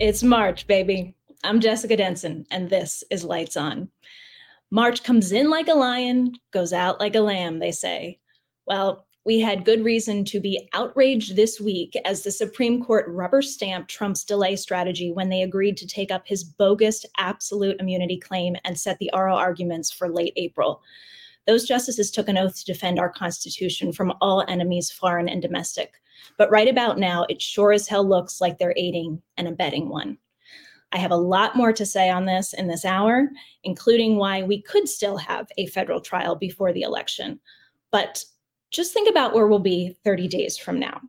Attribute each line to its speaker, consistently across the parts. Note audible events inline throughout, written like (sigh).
Speaker 1: It's March, baby. I'm Jessica Denson, and this is Lights On. March comes in like a lion, goes out like a lamb, they say. Well, we had good reason to be outraged this week as the Supreme Court rubber stamped Trump's delay strategy when they agreed to take up his bogus absolute immunity claim and set the oral arguments for late April. Those justices took an oath to defend our Constitution from all enemies, foreign and domestic. But right about now, it sure as hell looks like they're aiding and abetting one. I have a lot more to say on this in this hour, including why we could still have a federal trial before the election. But just think about where we'll be 30 days from now.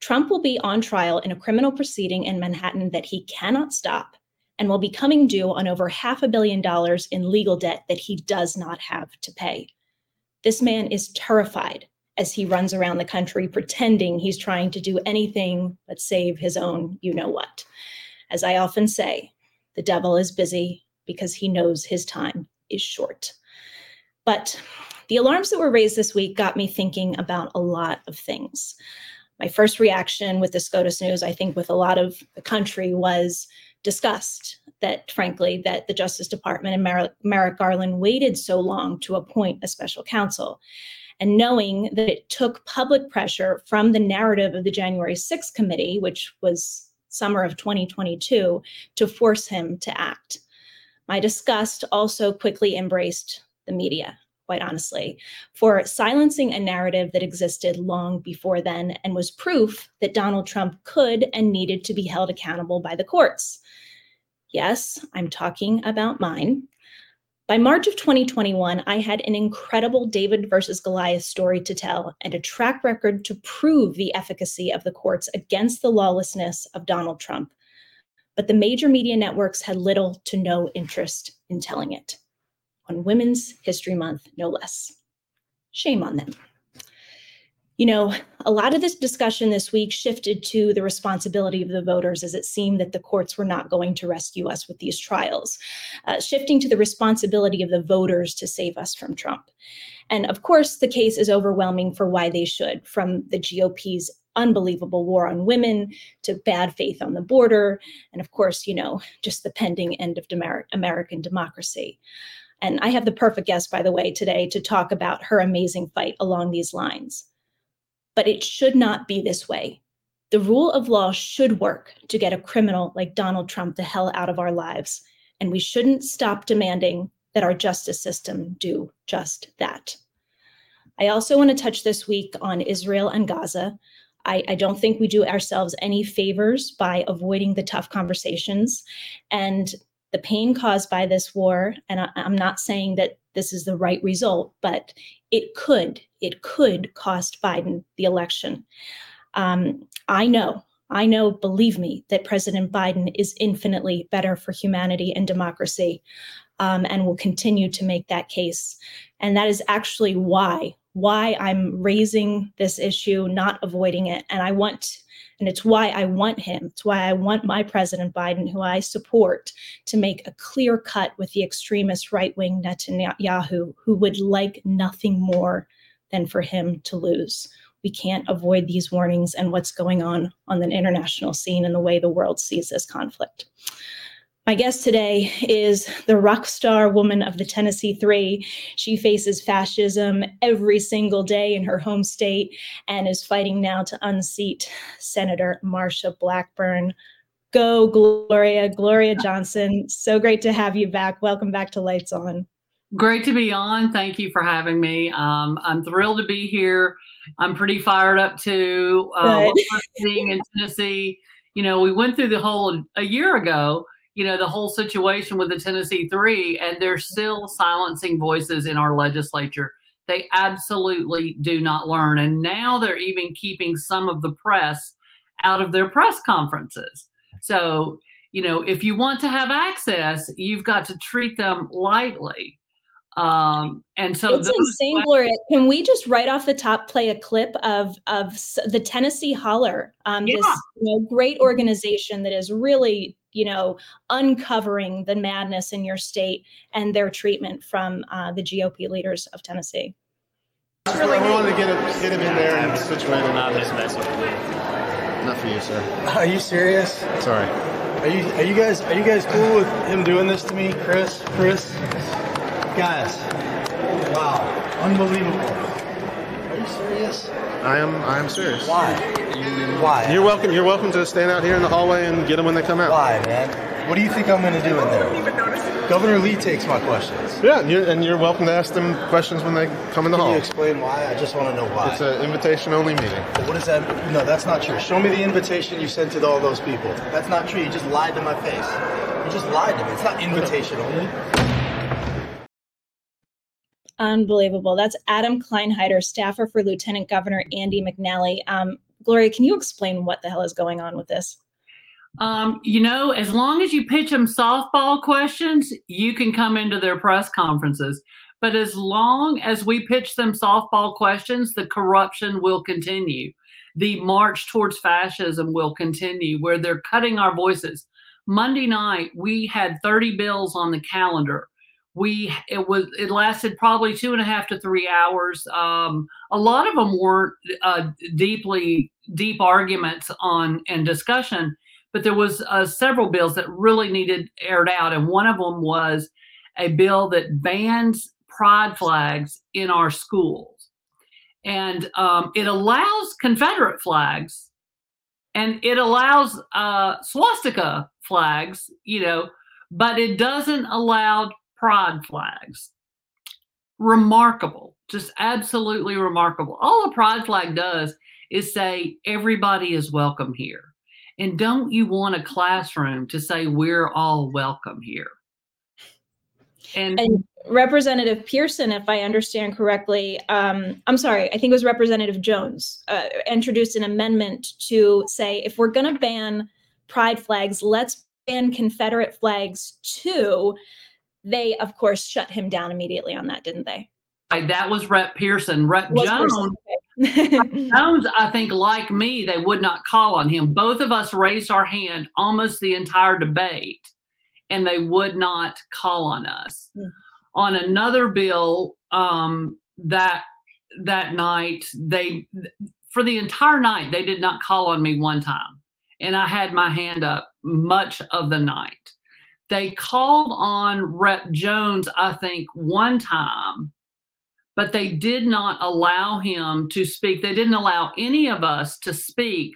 Speaker 1: Trump will be on trial in a criminal proceeding in Manhattan that he cannot stop and will be coming due on over half a billion dollars in legal debt that he does not have to pay. This man is terrified as he runs around the country pretending he's trying to do anything but save his own you know what. As I often say, the devil is busy because he knows his time is short. But the alarms that were raised this week got me thinking about a lot of things. My first reaction with the SCOTUS news, I think with a lot of the country, was disgust that, frankly, that the Justice Department and Merrick Garland waited so long to appoint a special counsel and knowing that it took public pressure from the narrative of the January 6th committee, which was summer of 2022, to force him to act. My disgust also quickly embraced the media, quite honestly, for silencing a narrative that existed long before then and was proof that Donald Trump could and needed to be held accountable by the courts. Yes, I'm talking about mine. By March of 2021, I had an incredible David versus Goliath story to tell and a track record to prove the efficacy of the courts against the lawlessness of Donald Trump. But the major media networks had little to no interest in telling it. On Women's History Month, no less. Shame on them you know, a lot of this discussion this week shifted to the responsibility of the voters as it seemed that the courts were not going to rescue us with these trials, uh, shifting to the responsibility of the voters to save us from Trump. And of course, the case is overwhelming for why they should, from the GOP's unbelievable war on women to bad faith on the border, and of course, you know, just the pending end of American democracy. And I have the perfect guest, by the way, today to talk about her amazing fight along these lines but it should not be this way. The rule of law should work to get a criminal like Donald Trump the hell out of our lives. And we shouldn't stop demanding that our justice system do just that. I also want to touch this week on Israel and Gaza. I, I, don't think we do ourselves any favors by avoiding the tough conversations and the pain caused by this war. And I, I'm not saying that this is the right result, but it could, it could cost Biden the election. Um, I know, I know, believe me, that President Biden is infinitely better for humanity and democracy um, and will continue to make that case. And that is actually why, why I'm raising this issue, not avoiding it. And I want and it's why I want him. It's why I want my President Biden, who I support, to make a clear cut with the extremist right wing Netanyahu, who would like nothing more than for him to lose. We can't avoid these warnings and what's going on on the international scene and the way the world sees this conflict. My guest today is the rock star woman of the Tennessee Three. She faces fascism every single day in her home state and is fighting now to unseat Senator Marsha Blackburn. Go, Gloria, Gloria Johnson. So great to have you back. Welcome back to Lights On.
Speaker 2: Great to be on. Thank you for having me. Um, I'm thrilled to be here. I'm pretty fired up too. Uh, seeing in Tennessee, you know, we went through the whole a year ago you know the whole situation with the Tennessee Three, and they're still silencing voices in our legislature. They absolutely do not learn, and now they're even keeping some of the press out of their press conferences. So you know, if you want to have access, you've got to treat them lightly. Um, and so
Speaker 1: it's insane, Gloria. Can we just right off the top play a clip of of the Tennessee Holler, um, yeah. this you know, great organization that is really you know uncovering the madness in your state and their treatment from uh, the GOP leaders of Tennessee.
Speaker 3: Really we wanted to get him, get him in there and situated. Not this message. not for you, sir. (laughs)
Speaker 4: Are you serious?
Speaker 3: Sorry.
Speaker 4: Are you are you guys are you guys cool with him doing this to me, Chris? Chris? Guys. Wow. Unbelievable. Are you serious?
Speaker 3: I am. I am serious.
Speaker 4: Why? Why?
Speaker 3: You're welcome. You're welcome to stand out here in the hallway and get them when they come out.
Speaker 4: Why, man? What do you think I'm going to do in there? Governor Lee takes my questions.
Speaker 3: Yeah, and you're, and you're welcome to ask them questions when they come in the
Speaker 4: Can
Speaker 3: hall.
Speaker 4: you explain why? I just want to know why.
Speaker 3: It's an invitation-only meeting.
Speaker 4: What is that? No, that's not true. Show me the invitation you sent to all those people. That's not true. You just lied to my face. You just lied to me. It's not invitation only.
Speaker 1: Unbelievable. That's Adam Kleinheider, staffer for Lieutenant Governor Andy McNally. Um, Gloria, can you explain what the hell is going on with this?
Speaker 2: Um, you know, as long as you pitch them softball questions, you can come into their press conferences. But as long as we pitch them softball questions, the corruption will continue. The march towards fascism will continue, where they're cutting our voices. Monday night, we had 30 bills on the calendar. We it was it lasted probably two and a half to three hours. Um, a lot of them weren't uh, deeply deep arguments on and discussion but there was uh, several bills that really needed aired out and one of them was a bill that bans pride flags in our schools and um, it allows confederate flags and it allows uh, swastika flags you know but it doesn't allow pride flags remarkable just absolutely remarkable all a pride flag does is say everybody is welcome here and don't you want a classroom to say we're all welcome here? And,
Speaker 1: And Representative Pearson, if I understand correctly, um, I'm sorry, I think it was Representative Jones, uh, introduced an amendment to say if we're going to ban pride flags, let's ban Confederate flags too. They, of course, shut him down immediately on that, didn't they?
Speaker 2: that was Rep Pearson. Rep
Speaker 1: Was
Speaker 2: Jones. (laughs) Jones, I think, like me, they would not call on him. Both of us raised our hand almost the entire debate, and they would not call on us.
Speaker 1: Hmm.
Speaker 2: On another bill, um, that that night, they for the entire night they did not call on me one time, and I had my hand up much of the night. They called on Rep Jones, I think, one time but they did not allow him to speak. They didn't allow any of us to speak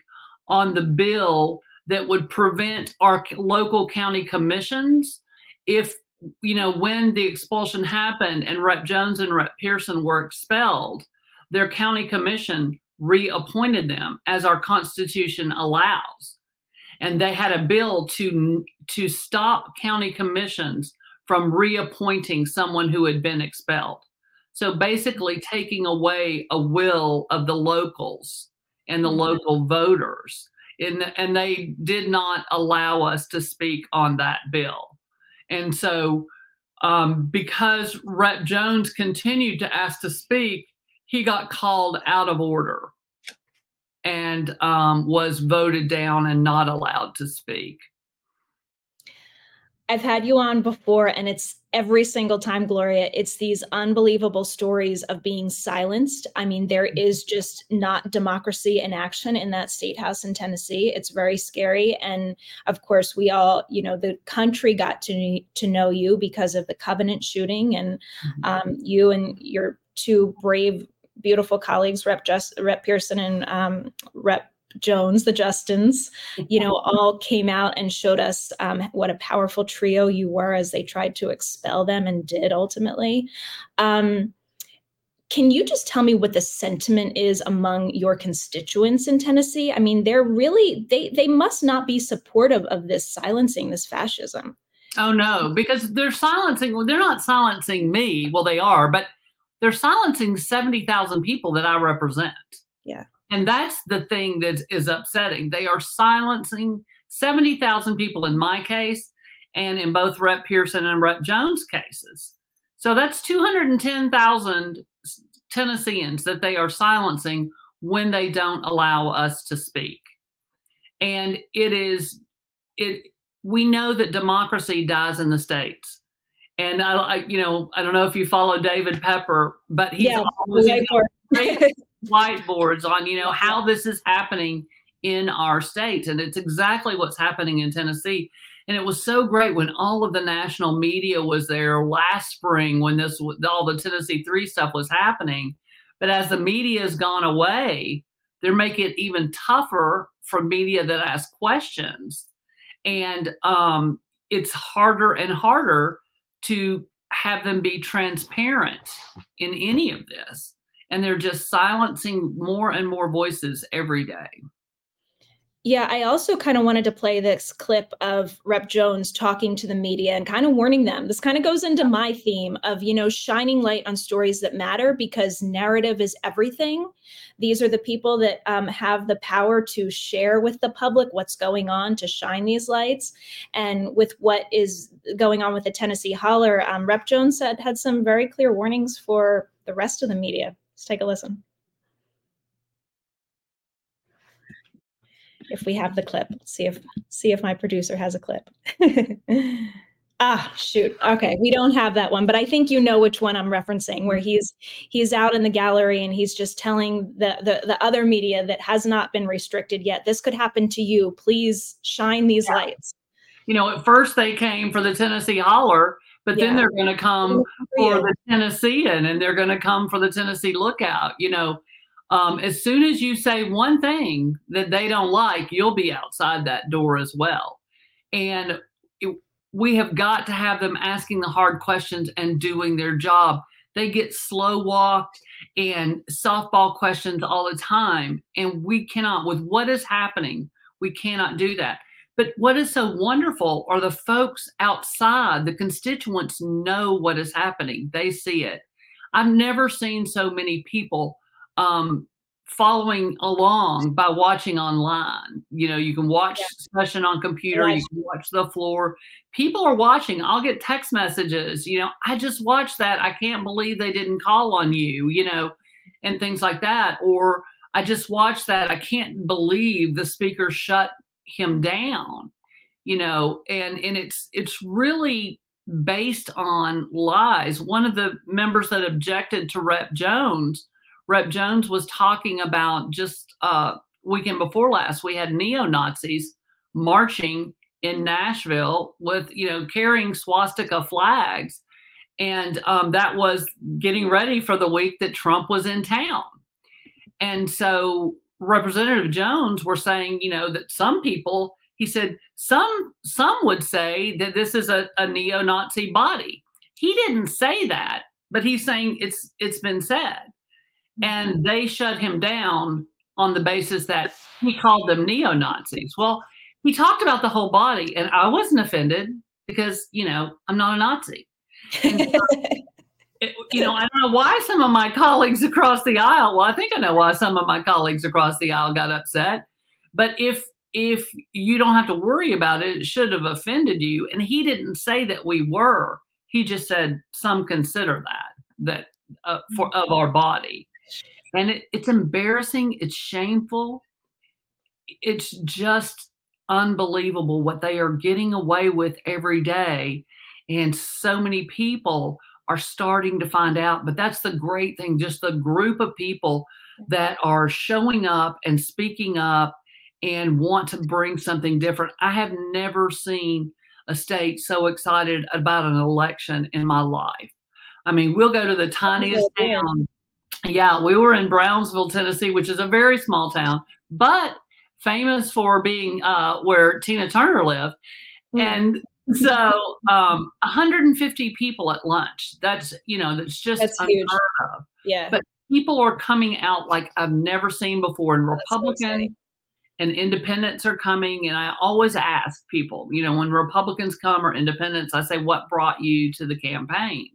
Speaker 2: on the bill that would prevent our local county commissions if you know when the expulsion happened and Rep Jones and Rep Pearson were expelled, their county commission reappointed them as our constitution allows. And they had a bill to to stop county commissions from reappointing someone who had been expelled. So basically, taking away a will of the locals and the
Speaker 1: Mhm.
Speaker 2: local voters. And, and they did not allow us to speak on that bill. And so, um, because Rep Jones continued to ask to speak, he got called out of order and um, was voted down and not allowed to speak.
Speaker 1: I've had you on before, and it's every single time, Gloria, it's these unbelievable stories of being silenced. I mean, there is just not democracy in action in that state house in Tennessee. It's very scary. And of course, we all, you know, the country got to, to know you because of the Covenant shooting, and um, you and your two brave, beautiful colleagues, Rep. Just, Rep. Pearson and um, Rep. Jones, the Justins, you know, (laughs) all came out and showed us um, what a powerful trio you were as they tried to expel them and did ultimately. Um, can you just tell me what the sentiment is among your constituents in Tennessee? I mean, they're really they they must not be supportive of this silencing this fascism.
Speaker 2: Oh no, because they're silencing. Well, they're not silencing me. Well, they are, but they're silencing seventy thousand people that I represent.
Speaker 1: Yeah.
Speaker 2: and that's the thing that is upsetting. They are silencing seventy thousand people in my case, and in both Rep Pearson and Rep Jones cases. So that's two hundred and ten thousand Tennesseans that they are silencing when they don't allow us to speak. And it is it we know that democracy dies in the states. And I, I you know, I don't know if you follow David Pepper, but he's
Speaker 1: Yeah,
Speaker 2: always great (laughs) whiteboards on, you know, how this is happening in our state. And it's exactly what's happening in Tennessee. And it was so great when all of the national media was there last spring when this all the Tennessee 3 stuff was happening. But as the media has gone away, they're making it even tougher for media that ask questions. And um, it's harder and harder to have them be transparent in any of this. And they're just silencing more and more voices every day.
Speaker 1: Yeah, I also kind of wanted to play this clip of Rep Jones talking to the media and kind of warning them. This kind of goes into my theme of, you know, shining light on stories that matter because narrative is everything. These are the people that um, have the power to share with the public what's going on, to shine these lights. And with what is going on with the Tennessee Holler, um, Rep Jones said had some very clear warnings for the rest of the media. Let's take a listen. If we have the clip. See if see if my producer has a clip. (laughs) ah, shoot. Okay, we don't have that one, but I think you know which one I'm referencing, where he's he's out in the gallery and he's just telling the the, the other media that has not been restricted yet. This could happen to you. Please shine these yeah. lights.
Speaker 2: You know, at first they came for the Tennessee Holler, but yeah. then they're going to come for the Tennessean and they're going to come for the Tennessee Lookout. You know, um, as soon as you say one thing that they don't like, you'll be outside that door as well. And it, we have got to have them asking the hard questions and doing their job. They get slow walked and softball questions all the time. And we cannot, with what is happening, we cannot do that. But what is so wonderful are the folks outside, the constituents know what is happening, they see it. I've never seen so many people um, following along by watching online. You know, you can watch yeah. session on computer, you can watch the floor. People are watching. I'll get text messages, you know, I just watched that. I can't believe they didn't call on you, you know, and things like that. Or I just watched that. I can't believe the speaker shut him down, you know, and and it's it's really based on lies. One of the members that objected to Rep Jones Rep Jones was talking about just uh, weekend before last, we had neo Nazis marching in Nashville with, you know, carrying swastika flags. And um, that was getting ready for the week that Trump was in town. And so Representative Jones were saying, you know, that some people, he said, some some would say that this is a, a neo-Nazi body. He didn't say that, but he's saying it's it's been said and they shut him down on the basis that he called them neo Nazis. Well, he talked about the whole body, and I wasn't offended because you know I'm not a Nazi. (laughs) it, you know, I don't know why some of my colleagues across the aisle. Well, I think I know why some of my colleagues across the aisle got upset. But if if you don't have to worry about it, it should have offended you. And he didn't say that we were. He just said some consider that that uh, for of our body and it, it's embarrassing it's shameful. It's just unbelievable what they are getting away with every day. And so many people are starting to find out but that's the great thing just the group of people that are showing up and speaking up and want to bring something different. I have never seen a state so excited about an election in my life. I mean we'll go to the tiniest town yeah, we were in Brownsville, Tennessee, which is a very small town, but famous for being uh, where Tina Turner lived. Mm-hmm. And so um, 150 people at lunch. That's, you know, that's just
Speaker 1: that's huge.
Speaker 2: Of.
Speaker 1: Yeah.
Speaker 2: But people are coming out like I've never seen before. And Republican so and independents are coming. And I always ask people, you know, when Republicans come or independents, I say, what brought you to the campaign?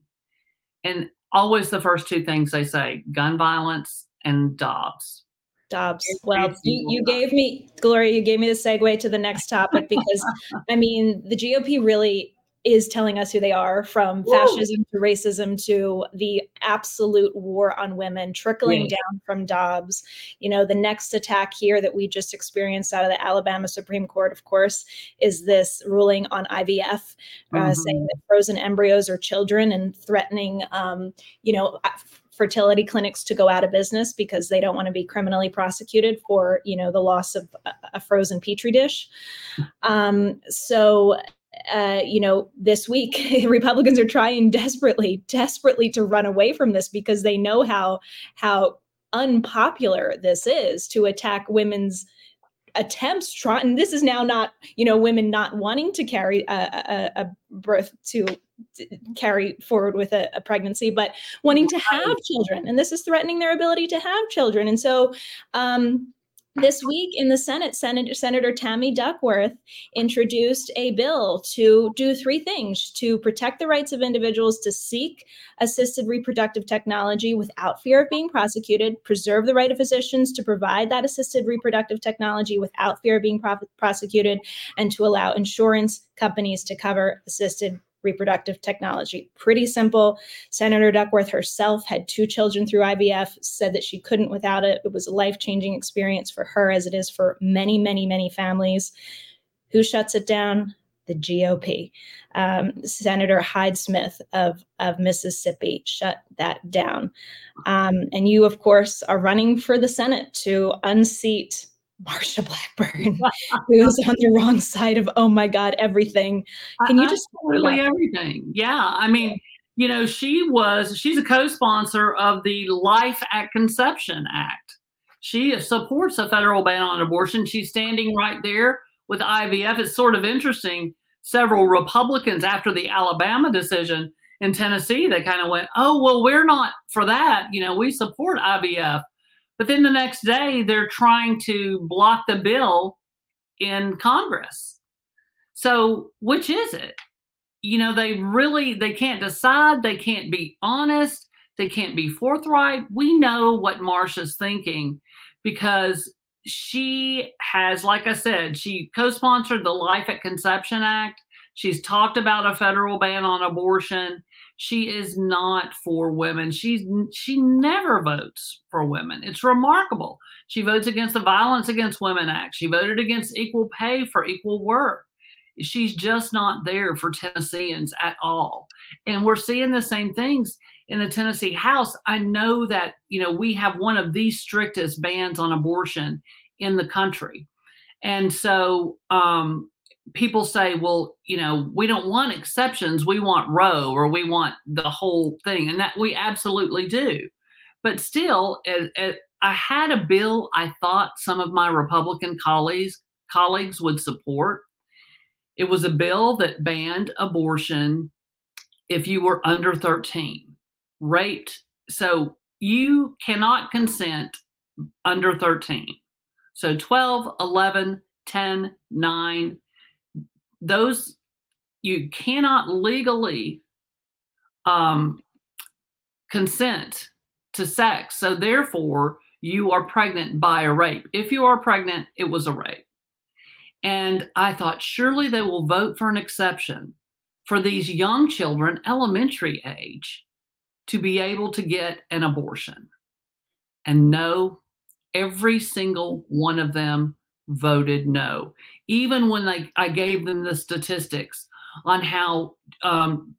Speaker 2: And always the first two things they say gun violence and Dobbs.
Speaker 1: Dobbs. Well, you, you gave me, Gloria, you gave me the segue to the next topic because (laughs) I mean, the GOP really is telling us who they are from fascism to racism to the absolute war on women trickling yeah. down from Dobbs. You know, the next attack here that we just experienced out of the Alabama Supreme Court, of course, is this ruling on IVF, uh, mm-hmm. saying that frozen embryos are children and threatening, um, you know, fertility clinics to go out of business because they don't want to be criminally prosecuted for you know the loss of a, a frozen petri dish um, so uh, you know, this week (laughs) Republicans are trying desperately, desperately to run away from this because they know how how unpopular this is to attack women's attempts try and this is now not you know women not wanting to carry a, a, a birth to, to, carry forward with a, a, pregnancy but wanting to have children. And this is threatening their ability to have children. And so um this week in the Senate, Senator, Senator Tammy Duckworth introduced a bill to do three things to protect the rights of individuals to seek assisted reproductive technology without fear of being prosecuted, preserve the right of physicians to provide that assisted reproductive technology without fear of being pro- prosecuted, and to allow insurance companies to cover assisted reproductive technology. Pretty simple. Senator Duckworth herself had two children through IVF, said that she couldn't without it. It was a life changing experience for her, as it is for many, many, many families. Who shuts it down? The GOP. Um, Senator Hyde Smith of, of Mississippi shut that down. Um, and you, of course, are running for the Senate to unseat Marsha Blackburn, who's on the wrong side of oh my god everything. Can you just
Speaker 2: really everything? Yeah, I mean, you know, she was she's a co-sponsor of the Life at Conception Act. She supports a federal ban on abortion. She's standing right there with IVF. It's sort of interesting. Several Republicans after the Alabama decision in Tennessee, they kind of went, "Oh, well, we're not for that. You know, we support IVF." But then the next day, they're trying to block the bill in Congress. So, which is it? You know, they really they can't decide. They can't be honest. They can't be forthright. We know what Marsha's thinking because she has, like I said, she co-sponsored the Life at Conception Act. She's talked about a federal ban on abortion she is not for women. She's she never votes for women. It's remarkable. She votes against the Violence Against Women Act. She voted against equal pay for equal work. She's just not there for Tennesseans at all. And we're seeing the same things in the Tennessee House. I know that, you know, we have one of the strictest bans on abortion in the country. And so um, people say, well, you know, we don't want exceptions. We want Roe or we want the whole thing. And that we absolutely do. But still, it, it, I had a bill I thought some of my Republican colleagues colleagues would support. It was a bill that banned abortion if you were under 13, raped. So you cannot consent under 13. So 12, 11, 10, 9, those you cannot legally um, consent to sex. So therefore, you are pregnant by a rape. If you are pregnant, it was a rape. And I thought, surely they will vote for an exception for these young children, elementary age, to be able to get an abortion. And no, every single one of them voted no. Even when I, I gave them the statistics on how um,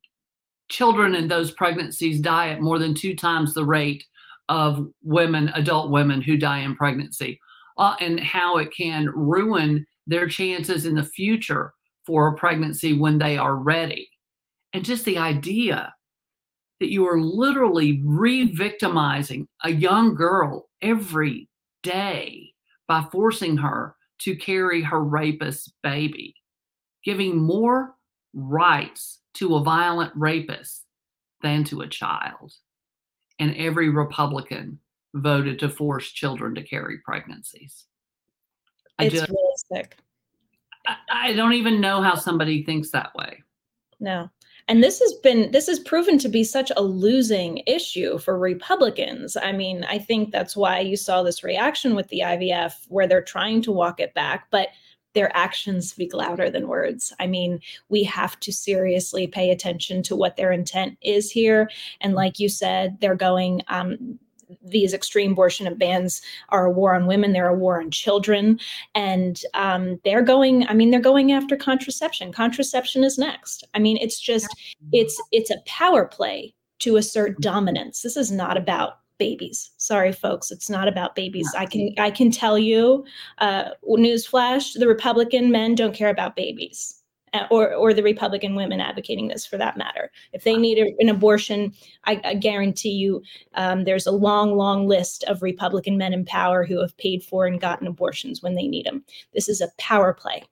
Speaker 2: children in those pregnancies die at more than two times the rate of women, adult women who die in pregnancy, uh, and how it can ruin their chances in the future for a pregnancy when they are ready. And just the idea that you are literally re victimizing a young girl every day by forcing her to carry her rapist baby, giving more rights to a violent rapist than to a child. And every Republican voted to force children to carry pregnancies.
Speaker 1: I it's just, really sick.
Speaker 2: I, I don't even know how somebody thinks that way.
Speaker 1: No and this has been this has proven to be such a losing issue for republicans i mean i think that's why you saw this reaction with the ivf where they're trying to walk it back but their actions speak louder than words. I mean, we have to seriously pay attention to what their intent is here. And like you said, they're going, um, these extreme abortion bans are a war on women they're a war on children. And um, they're going i mean they're going after contraception. Contraception is next. I mean it's just it's it's a power play to assert dominance. This is not about babies. Sorry, folks, it's not about babies. I can I can tell you, uh, newsflash: the Republican men don't care about babies, or or the Republican women advocating this for that matter. If they need a, an abortion, I, I guarantee you, um, there's a long, long list of Republican men in power who have paid for and gotten abortions when they need them. This is a power play.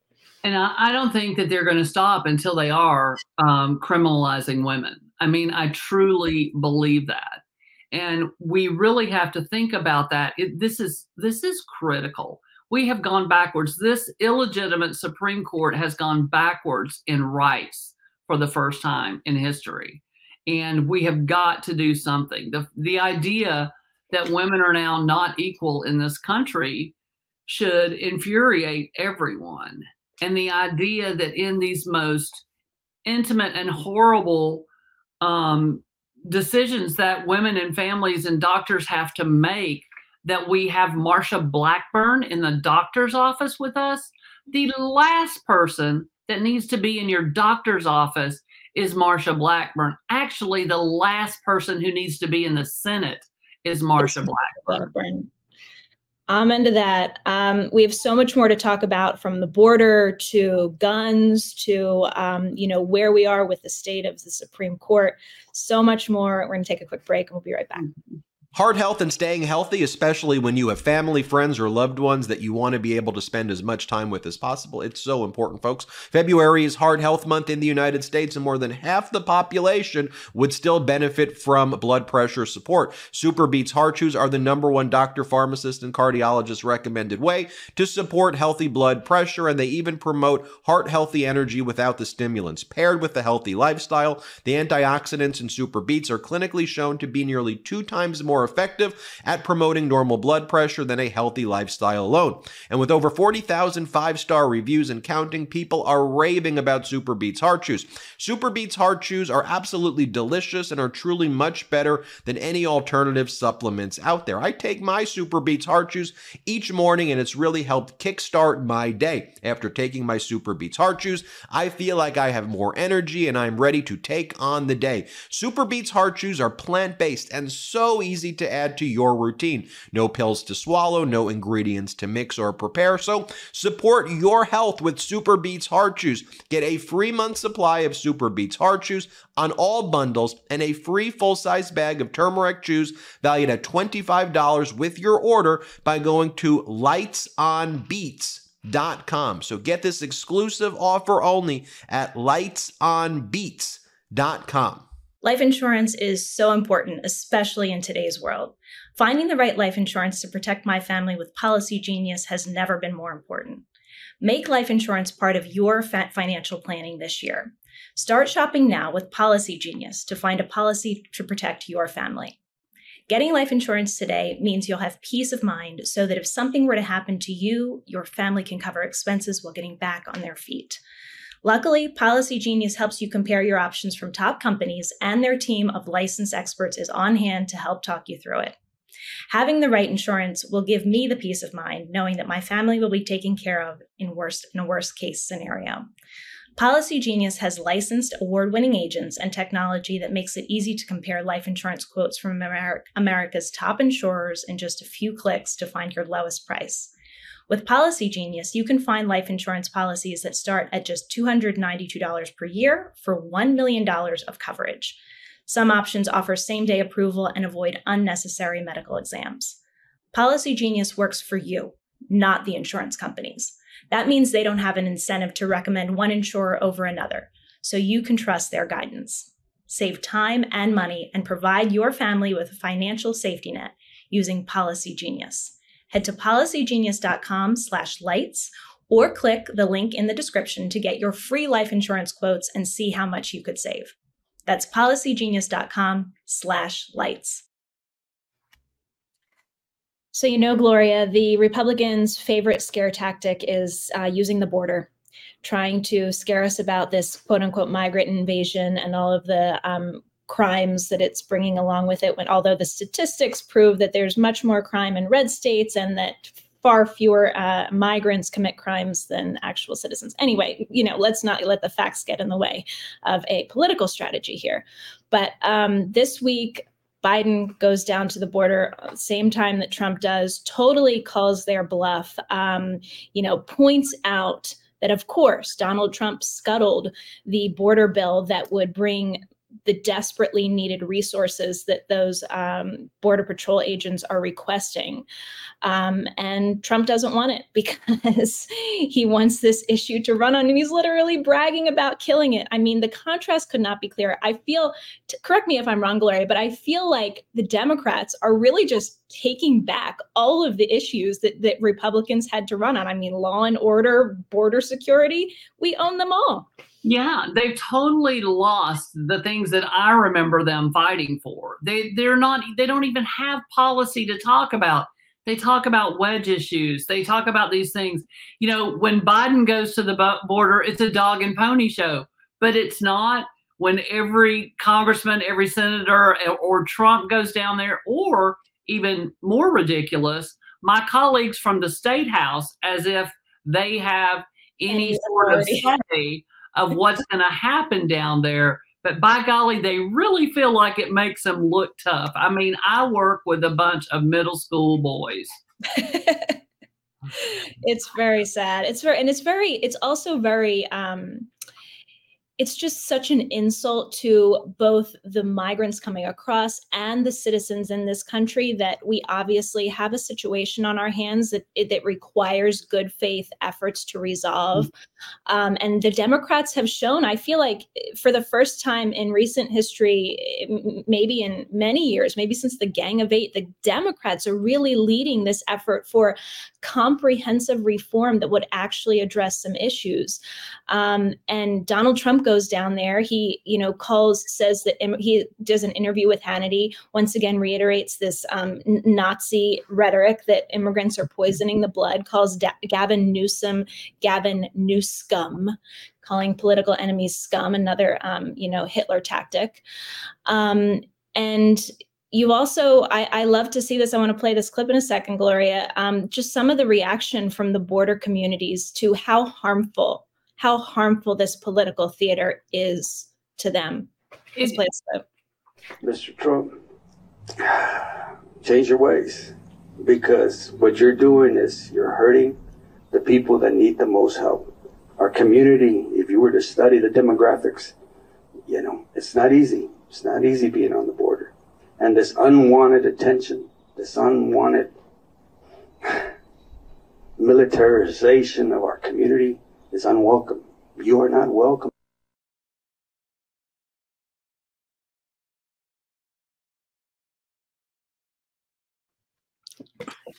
Speaker 2: And I, I don't think that they're going to stop until they are um, criminalizing women. I mean, I truly believe that and we really have to think about that it, this is this is critical we have gone backwards. This illegitimate supreme court has gone backwards in rights for the first time in history. And we have got to do something. The the idea that women are now not equal in this country should infuriate everyone. And the idea that in these most intimate and horrible um, decisions that women and families and doctors have to make that we have Marsha Blackburn in the doctor's office with us. The last person that needs to be in your doctor's office is Marsha Blackburn. Actually, the last person who needs to be in the Senate is Marsha Blackburn. Blackburn.
Speaker 1: I'm into that. Um, we have so much more to talk about from the border to guns to, um, you know, where we are with the state of the Supreme Court. So much more. We're going to take a quick break and we'll be right back. Mm-hmm.
Speaker 5: Heart health and staying healthy, especially when you have family, friends, or loved ones that you want to be able to spend as much time with as possible. It's so important, folks. February is Heart Health Month in the United States, and more than half the population would still benefit from blood pressure support. SuperBeets Heart Chews are the number one doctor, pharmacist, and cardiologist recommended way to support healthy blood pressure, and they even promote heart healthy energy without the stimulants. Paired with a healthy lifestyle, the antioxidants in SuperBeets are clinically shown to be nearly two times more more effective at promoting normal blood pressure than a healthy lifestyle alone. And with over 40,000 five star reviews and counting, people are raving about SuperBeets Heart Chews. SuperBeets Heart Chews are absolutely delicious and are truly much better than any alternative supplements out there. I take my SuperBeets Heart Chews each morning and it's really helped kickstart my day. After taking my SuperBeets Heart Chews, I feel like I have more energy and I'm ready to take on the day. SuperBeets Heart Chews are plant based and so easy to add to your routine. No pills to swallow, no ingredients to mix or prepare. So support your health with SuperBeets Heart Chews. Get a free month supply of SuperBeets Heart Chews on all bundles and a free full-size bag of turmeric chews valued at $25 with your order by going to lightsonbeets.com. So get this exclusive offer only at lightsonbeets.com.
Speaker 1: Life insurance is so important, especially in today's world. Finding the right life insurance to protect my family with Policy Genius has never been more important. Make life insurance part of your financial planning this year. Start shopping now with Policy Genius to find a policy to protect your family. Getting life insurance today means you'll have peace of mind so that if something were to happen to you, your family can cover expenses while getting back on their feet. Luckily, Policy Genius helps you compare your options from top companies, and their team of licensed experts is on hand to help talk you through it. Having the right insurance will give me the peace of mind knowing that my family will be taken care of in worst in a worst case scenario. Policy Genius has licensed award-winning agents and technology that makes it easy to compare life insurance quotes from Amer- America's top insurers in just a few clicks to find your lowest price. With Policy Genius, you can find life insurance policies that start at just $292 per year for $1 million of coverage. Some options offer same day approval and avoid unnecessary medical exams. Policy Genius works for you, not the insurance companies. That means they don't have an incentive to recommend one insurer over another, so you can trust their guidance. Save time and money and provide your family with a financial safety net using Policy Genius head to policygenius.com slash lights or click the link in the description to get your free life insurance quotes and see how much you could save. That's policygenius.com slash lights. So, you know, Gloria, the Republicans' favorite scare tactic is uh, using the border, trying to scare us about this quote unquote migrant invasion and all of the um, crimes that it's bringing along with it when although the statistics prove that there's much more crime in red states and that far fewer uh, migrants commit crimes than actual citizens. Anyway, you know, let's not let the facts get in the way of a political strategy here. But um, this week, Biden goes down to the border uh, same time that Trump does, totally calls their bluff, um, you know, points out that, of course, Donald Trump scuttled the border bill that would bring the desperately needed resources that those um, border patrol agents are requesting. Um, and Trump doesn't want it (laughs) because he wants this issue to run on, and he's literally bragging about killing it. I mean, the contrast could not be clearer. I feel, t- correct me if I'm wrong, Gloria, but I feel like the Democrats are really just taking back all of the issues that, that Republicans had to run on. I mean, law and order, border security, we own them all.
Speaker 2: Yeah, they've totally lost the things that I remember them fighting for. They they're not they don't even have policy to talk about. They talk about wedge issues. They talk about these things. You know, when Biden goes to the border, it's a dog and pony show, but it's not when every congressman, every senator, eh, or Trump goes down there, or even more ridiculous, my colleagues from the state house, as if they have any sort of say of what's going to happen down there. But by golly, they really feel like it makes them look tough. I mean, I work with a bunch of middle school boys. (laughs)
Speaker 1: it's very sad. It's very, and it's very, it's also very, um, it's just such an insult to both the migrants coming across and the citizens in this country that we obviously have a situation on our hands that that requires good faith efforts to resolve. Mm-hmm. Um, and the Democrats have shown, I feel like, for the first time in recent history, maybe in many years, maybe since the Gang of Eight, the Democrats are really leading this effort for comprehensive reform that would actually address some issues. Um, and Donald Trump goes down there. He, you know, calls, says that he does an interview with Hannity, once again reiterates this um, Nazi rhetoric that immigrants are poisoning the blood, calls da- Gavin Newsom Gavin Newscum, calling political enemies scum, another, um, you know, Hitler tactic. Um, and you also I, I, love to see this i want to play this clip in a second gloria um, just some of the reaction from the border communities to how harmful how harmful this political theater is to them. Let's play this clip.
Speaker 6: mr trump change your ways because what you're doing is you're hurting the people that need the most help. Our community if you were to study the demographics you know it's not easy. It's not easy being on the border. And this unwanted attention, this unwanted militarization of our community is unwelcome. You are not welcome.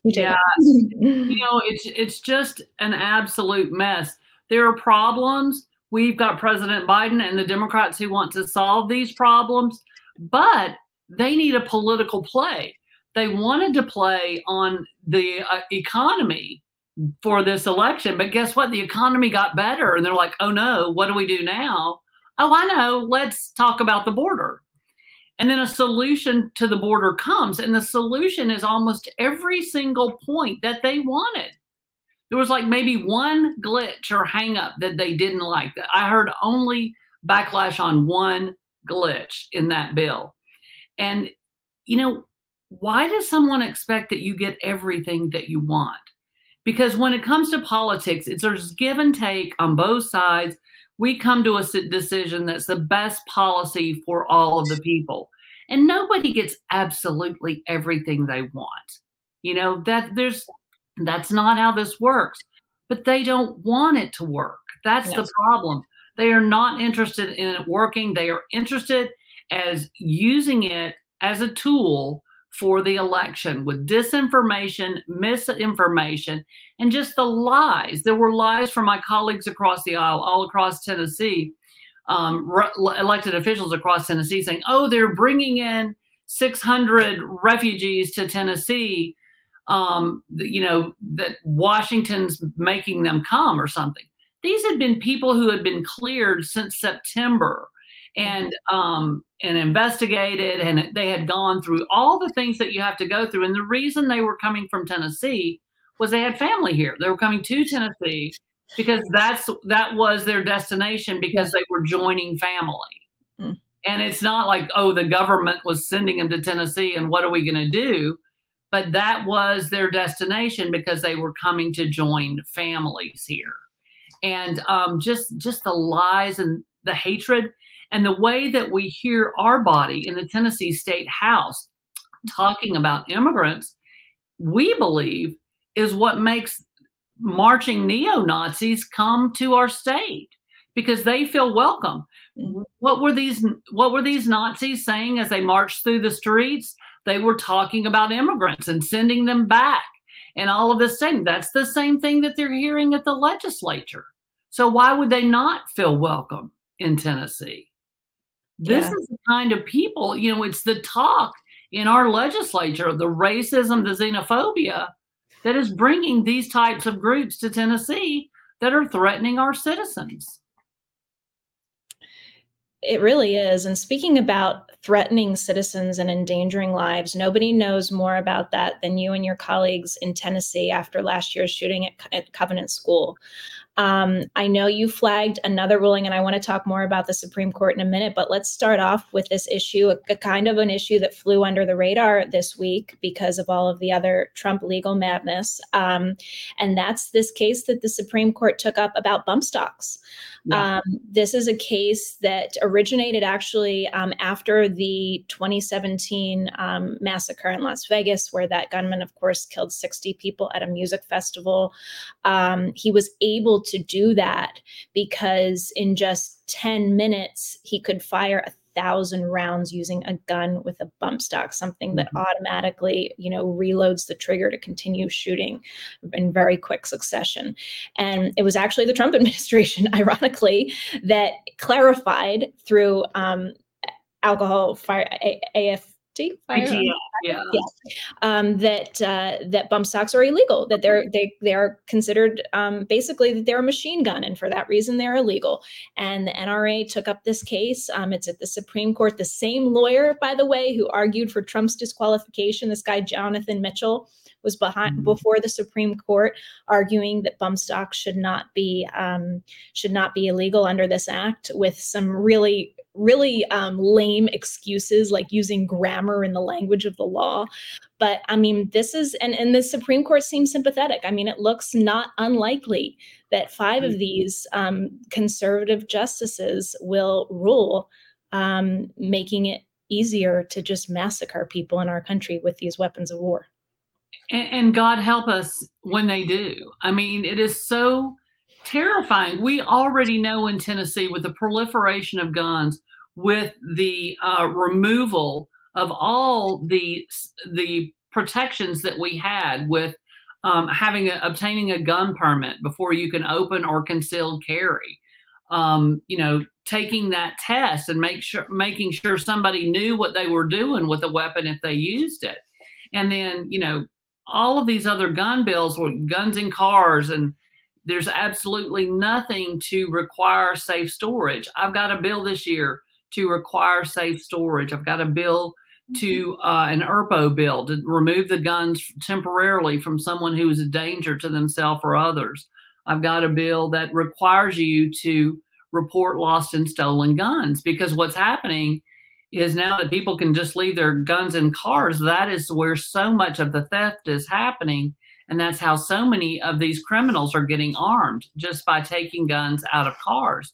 Speaker 2: Yeah, (laughs) you know, it's it's just an absolute mess. There are problems. We've got President Biden and the Democrats who want to solve these problems, but they need a political play. They wanted to play on the uh, economy for this election, but guess what? The economy got better, and they're like, oh no, what do we do now? Oh, I know, let's talk about the border. And then a solution to the border comes, and the solution is almost every single point that they wanted. There was like maybe one glitch or hangup that they didn't like. I heard only backlash on one glitch in that bill. And, you know, why does someone expect that you get everything that you want? Because when it comes to politics, it's there's give and take on both sides. We come to a decision that's the best policy for all of the people. And nobody gets absolutely everything they want. You know, that there's that's not how this works. But they don't want it to work. That's yes. the problem. They are not interested in it working. They are interested as using it as a tool for the election with disinformation, misinformation, and just the lies. There were lies from my colleagues across the aisle, all across Tennessee, um, re- elected officials across Tennessee saying, oh, they're bringing in 600 refugees to Tennessee. Um, you know, that Washington's making them come or something. These had been people who had been cleared since September and um, and investigated, and they had gone through all the things that you have to go through. And the reason they were coming from Tennessee was they had family here. They were coming to Tennessee because that's that was their destination because they were joining family. Mm. And it's not like, oh, the government was sending them to Tennessee and what are we going to do? But that was their destination because they were coming to join families here. And um, just just the lies and the hatred and the way that we hear our body in the Tennessee State House talking about immigrants, we believe is what makes marching neo Nazis come to our state because they feel welcome. Mm-hmm. What were these what were these Nazis saying as they marched through the streets? They were talking about immigrants and sending them back and all of this thing. That's the same thing that they're hearing at the legislature. So why would they not feel welcome in Tennessee? This yeah. is the kind of people, you know, it's the talk in our legislature, the racism, the xenophobia that is bringing these types of groups to Tennessee that are threatening our citizens.
Speaker 1: It really is. And speaking about threatening citizens and endangering lives, nobody knows more about that than you and your colleagues in Tennessee after last year's shooting at, at Covenant School. Um, I know you flagged another ruling, and I want to talk more about the Supreme Court in a minute, but let's start off with this issue, a, a, kind of an issue that flew under the radar this week because of all of the other Trump legal madness. Um, and that's this case that the Supreme Court took up about bump stocks. Yeah. Um, this is a case that originated actually um, after the 2017 um, massacre in Las Vegas, where that gunman, of course, killed 60 people at a music festival. Um, he was able to do that because in just 10 minutes, he could fire a thousand rounds using a gun with a bump stock, something that mm-hmm. automatically, you know, reloads the trigger to continue shooting in very quick succession. And it was actually the Trump (laughs) administration, ironically, that clarified through um, alcohol fire A- AF
Speaker 2: yeah, yeah. yeah.
Speaker 1: Um, that uh, that bump stocks are illegal. That they're they they are considered um, basically that they're a machine gun, and for that reason they're illegal. And the NRA took up this case. Um, it's at the Supreme Court. The same lawyer, by the way, who argued for Trump's disqualification, this guy Jonathan Mitchell, was behind mm-hmm. before the Supreme Court, arguing that bump stocks should not be um, should not be illegal under this act, with some really really um, lame excuses like using grammar in the language of the law. But I mean, this is, and, and the Supreme Court seems sympathetic. I mean, it looks not unlikely that five of mm-hmm. these um, conservative justices will rule, um, making it easier to just massacre people in our country with these weapons of war.
Speaker 2: And, and God help us when they do. I mean, it is so terrifying. We already know in Tennessee with the proliferation of guns, with the uh, removal of all the the protections that we had with um, having a, obtaining a gun permit before you can open or concealed carry. Um, you know, taking that test and make sure making sure somebody knew what they were doing with a weapon if they used it, and then you know all of these other gun bills with guns in cars and there's absolutely nothing to require safe storage. I've got a bill this year to require safe storage. I've got a bill to mm-hmm. uh, an ERPO bill to remove the guns temporarily from someone who is a danger to themselves or others. I've got a bill that requires you to report lost and stolen guns because what's happening is now that people can just leave their guns in cars, that is where so much of the theft is happening. And that's how so many of these criminals are getting armed just by taking guns out of cars.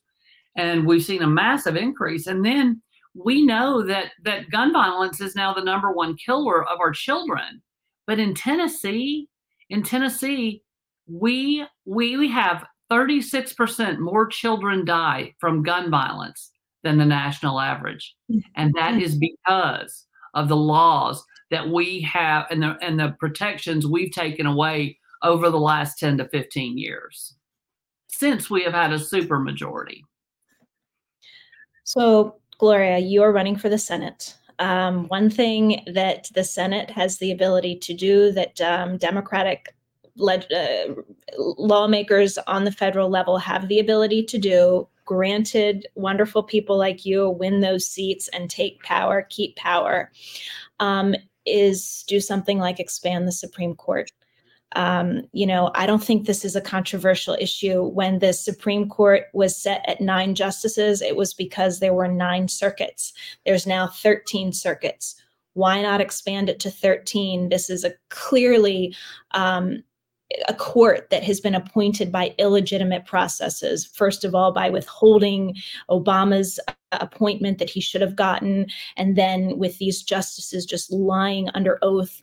Speaker 2: And we've seen a massive increase. And then we know that that gun violence is now the number one killer of our children. But in Tennessee, in Tennessee, we we have 36% more children die from gun violence than the national average. And that mm-hmm. is because of the laws that we have and the and the protections we've taken away over the last 10 to 15 years since we have had a super majority.
Speaker 1: So, Gloria, you are running for the Senate. Um, one thing that the Senate has the ability to do that um, Democratic leg- uh, lawmakers on the federal level have the ability to do granted wonderful people like you win those seats and take power, keep power, um, is do something like expand the Supreme Court. Um, you know, I don't think this is a controversial issue. When the Supreme Court was set at nine justices, it was because there were nine circuits. There's now 13 circuits. Why not expand it to 13? This is a clearly um, a court that has been appointed by illegitimate processes. First of all, by withholding Obama's uh, appointment that he should have gotten, and then with these justices just lying under oath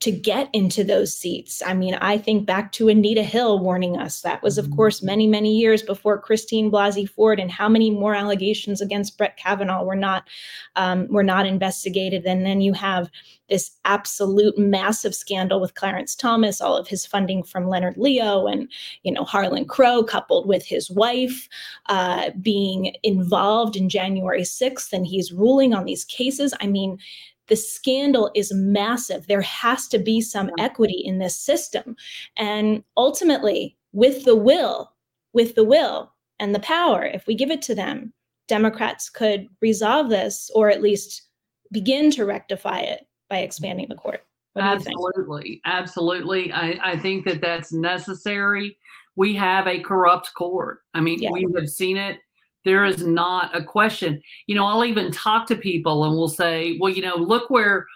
Speaker 1: to get into those seats. I mean, I think back to Anita Hill warning us. That was, of course, mm-hmm. many, many years before Christine Blasey Ford, and how many more allegations against Brett Kavanaugh were not um, were not investigated. And then you have this absolute massive scandal with Clarence Thomas, all of his funding from Leonard Leo, and you know Harlan Crow, coupled with his wife uh, being involved in January 6th, and he's ruling on these cases. I mean, the scandal is massive. There has to be some equity in this system. And ultimately, with the will, with the will and the power, if we give it to them, Democrats could resolve this or at least begin to rectify it by expanding the court.
Speaker 2: Absolutely. Absolutely. I, I think that that's necessary. We have a corrupt court. I mean, yeah. we have seen it there is not a question. You know, I'll even talk to people and we'll say, well, you know, look where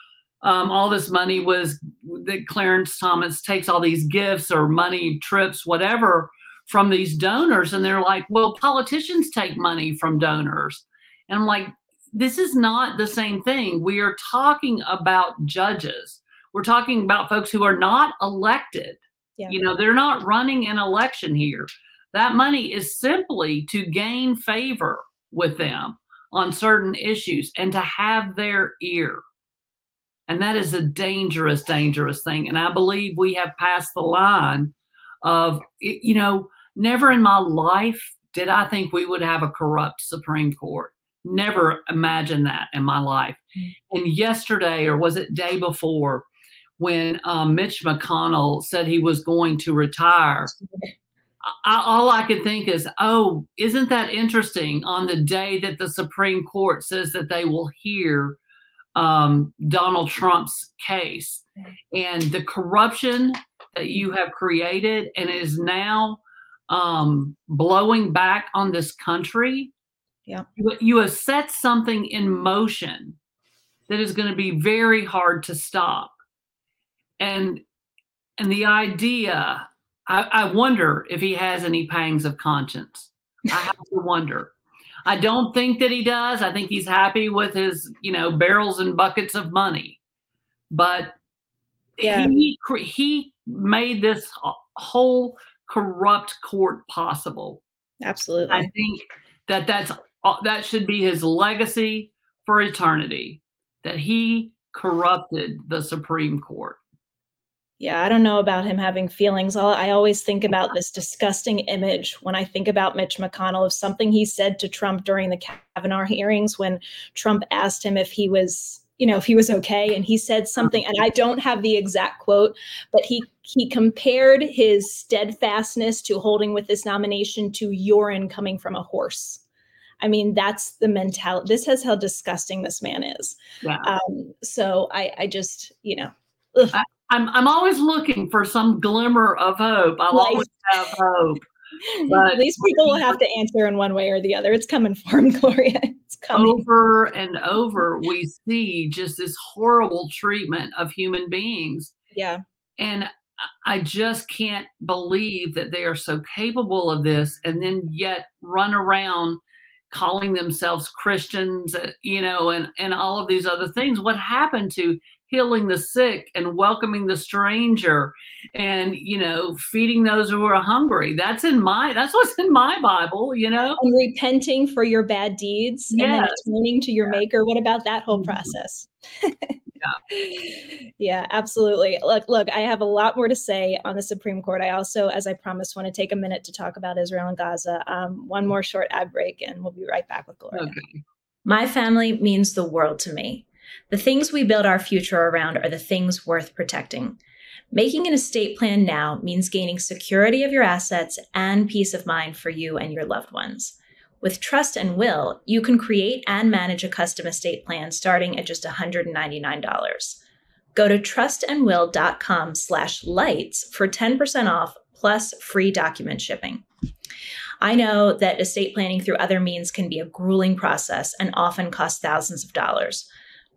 Speaker 2: um, all this money was that Clarence Thomas takes all these gifts or money, trips, whatever from these donors. And they're like, well, politicians take money from donors. And I'm like, this is not the same thing. We are talking about judges. We're talking about folks who are not elected. Yeah. You know, they're not running an election here. That money is simply to gain favor with them on certain issues and to have their ear. And that is a dangerous, dangerous thing. And I believe we have passed the line of, you know, never in my life did I think we would have a corrupt Supreme Court. Never imagined that in my life. Mm. And yesterday, or was it day before, when um, Mitch McConnell said he was going to retire, I, all I could think is, oh, isn't that interesting? On the day that the Supreme Court says that they will hear um, Donald Trump's case and the corruption that you have created and is now um, blowing back on this country.
Speaker 1: Yeah.
Speaker 2: You, you have set something in motion that is going to be very hard to stop. And and the idea I, I wonder if he has any pangs of conscience. I have to wonder. I don't think that he does. I think he's happy with his, you know, barrels and buckets of money. But yeah. he he made this whole corrupt court possible.
Speaker 1: Absolutely.
Speaker 2: I think that that's that should be his legacy for eternity. That he corrupted the Supreme Court
Speaker 1: yeah, I don't know about him having feelings. I always think about this disgusting image when I think about Mitch McConnell of something he said to Trump during the Kavanaugh hearings when Trump asked him if he was, you know, if he was okay, and he said something, and I don't have the exact quote, but he he compared his steadfastness to holding with this nomination to urine coming from a horse. I mean, that's the mentality. This is how disgusting this man is. Yeah. Um, so I, I just, you know,
Speaker 2: I, I'm I'm always looking for some glimmer of hope. I'll always have hope. (laughs)
Speaker 1: But these people will have to answer in one way or the other. It's coming (laughs) for them, Gloria. It's coming.
Speaker 2: Over and over, we see just this horrible treatment of human beings.
Speaker 1: Yeah.
Speaker 2: And I just can't believe that they are so capable of this and then yet run around calling themselves Christians, uh, you know, and, and all of these other things. What happened to healing the sick and welcoming the stranger and you know feeding those who are hungry that's in my that's what's in my bible you know
Speaker 1: and repenting for your bad deeds yes. and then turning to your yeah. maker what about that whole mm-hmm. process yeah. (laughs) yeah absolutely look look i have a lot more to say on the supreme court i also as i promised want to take a minute to talk about israel and gaza um, one more short ad break and we'll be right back with gloria okay. my family means the world to me the things we build our future around are the things worth protecting. Making an estate plan now means gaining security of your assets and peace of mind for you and your loved ones. With Trust and Will, you can create and manage a custom estate plan starting at just $199. Go to trustandwill.com slash lights for 10% off plus free document shipping. I know that estate planning through other means can be a grueling process and often cost thousands of dollars.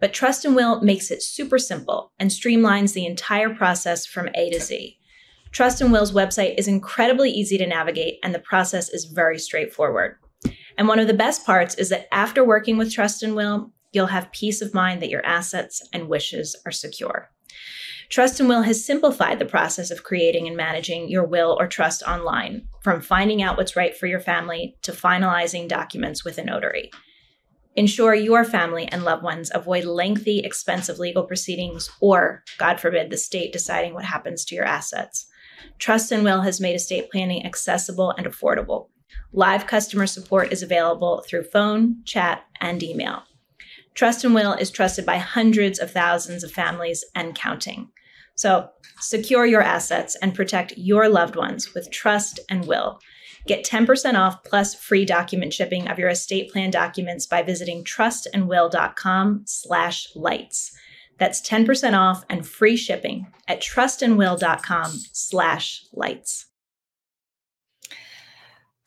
Speaker 1: But Trust and Will makes it super simple and streamlines the entire process from A to Z. Trust and Will's website is incredibly easy to navigate and the process is very straightforward. And one of the best parts is that after working with Trust and Will, you'll have peace of mind that your assets and wishes are secure. Trust and Will has simplified the process of creating and managing your will or trust online, from finding out what's right for your family to finalizing documents with a notary. Ensure your family and loved ones avoid lengthy, expensive legal proceedings or, God forbid, the state deciding what happens to your assets. Trust and Will has made estate planning accessible and affordable. Live customer support is available through phone, chat, and email. Trust and Will is trusted by hundreds of thousands of families and counting. So secure your assets and protect your loved ones with Trust and Will. Get 10% off plus free document shipping of your estate plan documents by visiting trustandwill.com slash lights. That's 10% off and free shipping at trustandwill.com slash lights.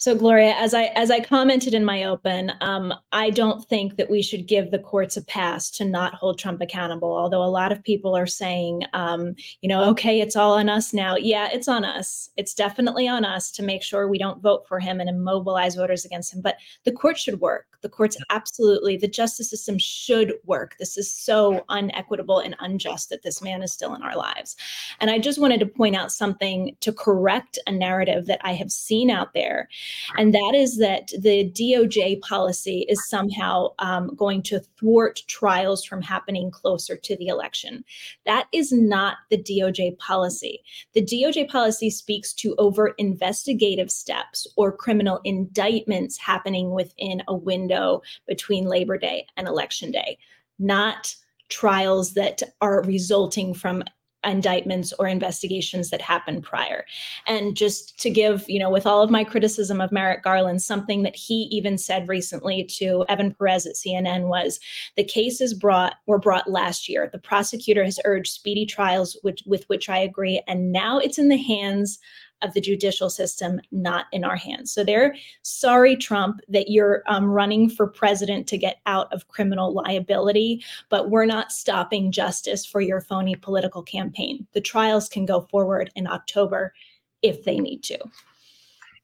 Speaker 1: So Gloria, as I as I commented in my open, um, I don't think that we should give the courts a pass to not hold Trump accountable. Although a lot of people are saying, um, you know, okay, it's all on us now. Yeah, it's on us. It's definitely on us to make sure we don't vote for him and immobilize voters against him. But the court should work. The courts absolutely, the justice system should work. This is so unequitable and unjust that this man is still in our lives. And I just wanted to point out something to correct a narrative that I have seen out there and that is that the DOJ policy is somehow um, going to thwart trials from happening closer to the election. That is not the DOJ policy. The DOJ policy speaks to overt investigative steps or criminal indictments happening within a window between Labor Day and Election Day, not trials that are resulting from indictments or investigations that happened prior. And just to give, you know, with all of my criticism of Merrick Garland, something that he even said recently to Evan Perez at CNN was the cases brought were brought last year. The prosecutor has urged speedy trials, which, with which I agree, and now it's in the hands of the judicial system, not in our hands. So they're sorry, Trump, that you're um, running for president to get out of criminal liability, but we're not stopping justice for your phony political campaign. The trials can go forward in October if they need to.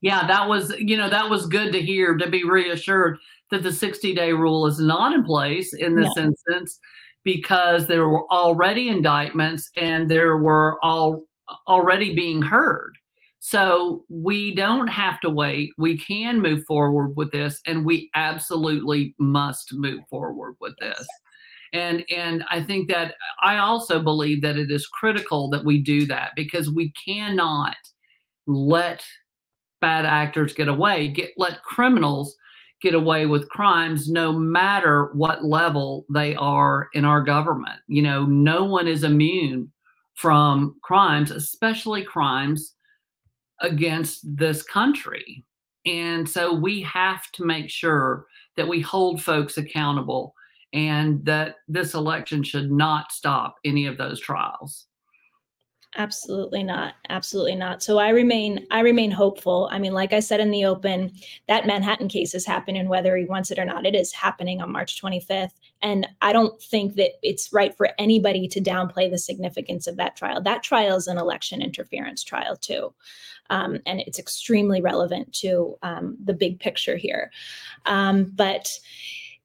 Speaker 2: Yeah, that was, you know, that was good to hear to be reassured that the 60 day rule is not in place in this instance because there were already indictments and there were all already being heard. So we don't have to wait. We can move forward with this, and we absolutely must move forward with this. And and I think that I also believe that it is critical that we do that because we cannot let bad actors get away, get let criminals get away with crimes no matter what level they are in our government. You know, no one is immune from crimes, especially crimes against this country. And so we have to make sure that we hold folks accountable and that this election should not stop any of those trials.
Speaker 1: Absolutely not. Absolutely not. So I remain I remain hopeful. I mean, like I said in the open, that Manhattan case is happening whether he wants it or not. It is happening on March 25th. And I don't think that it's right for anybody to downplay the significance of that trial. That trial is an election interference trial too. Um, and it's extremely relevant to um, the big picture here. Um, but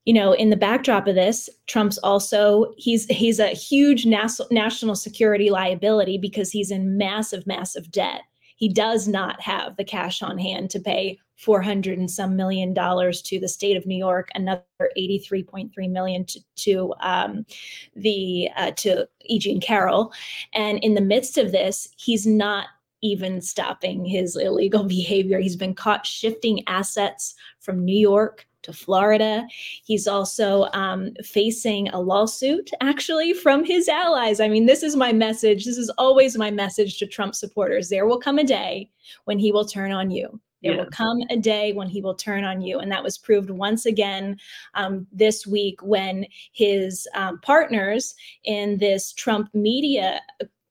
Speaker 1: you know, in the backdrop of this, Trump's also he's he's a huge nas- national security liability because he's in massive, massive debt. He does not have the cash on hand to pay 400 and some million dollars to the state of New York, another 83.3 million to, to um, the uh, to E. Jean Carroll, and in the midst of this, he's not even stopping his illegal (laughs) behavior. He's been caught shifting assets from New York to Florida. He's also um, facing a lawsuit, actually, from his allies. I mean, this is my message. This is always my message to Trump supporters. There will come a day when he will turn on you. There will come a day when he will turn on you. And that was proved once again um, this week when his um, partners in this Trump media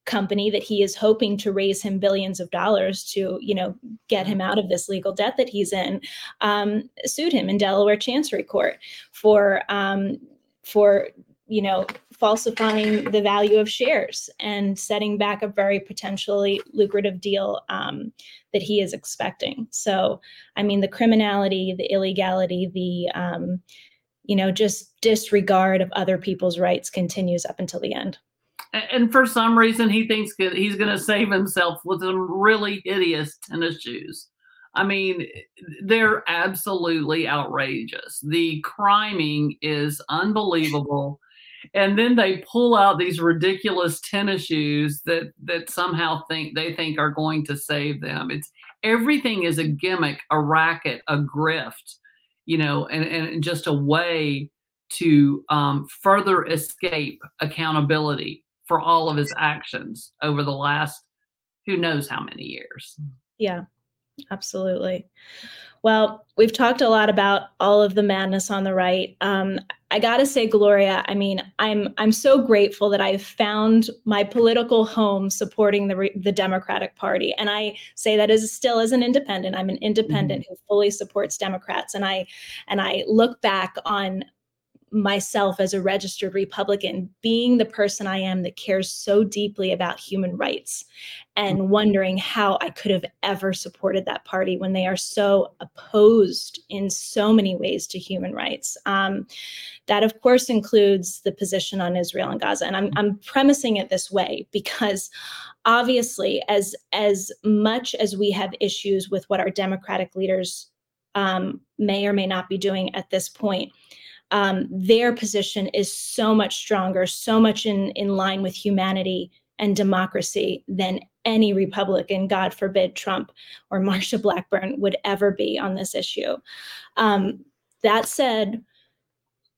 Speaker 1: company that he is hoping to raise him billions of dollars to you know get him out of this legal debt that he's in um, sued him in delaware chancery court for um, for you know falsifying the value of shares and setting back a very potentially lucrative deal um, that he is expecting. So i mean the criminality the illegality the um, you know just disregard of other people's rights continues up until the end
Speaker 2: and for some reason he thinks he's going to save himself with some really hideous tennis shoes. I mean they're absolutely outrageous. The criming is unbelievable. And then they pull out these ridiculous tennis shoes that that somehow think they think are going to save them. It's everything is a gimmick a racket a grift you know and, and just a way to um, further escape accountability for all of his actions over the last who knows how many years.
Speaker 1: Yeah, absolutely. Well, we've talked a lot about all of the madness on the right. Um, I gotta say, Gloria, I mean, I'm I'm so grateful that I've found my political home supporting the the Democratic Party, and I say that as still as an independent. I'm an independent mm-hmm. who fully supports Democrats, and I and I look back on myself as a registered Republican, being the person I am that cares so deeply about human rights and mm-hmm. wondering how I could have ever supported that party when they are so opposed in so many ways to human rights. Um, that, of course, includes the position on Israel and Gaza. And I'm, I'm premising it this way because obviously, as, as much as we have issues with what our Democratic leaders um, may or may not be doing at this point, um, their position is so much stronger, so much in, in line with humanity and democracy than any Republican, God forbid Trump or (laughs) Marsha Blackburn would ever be on this issue. Um, that said,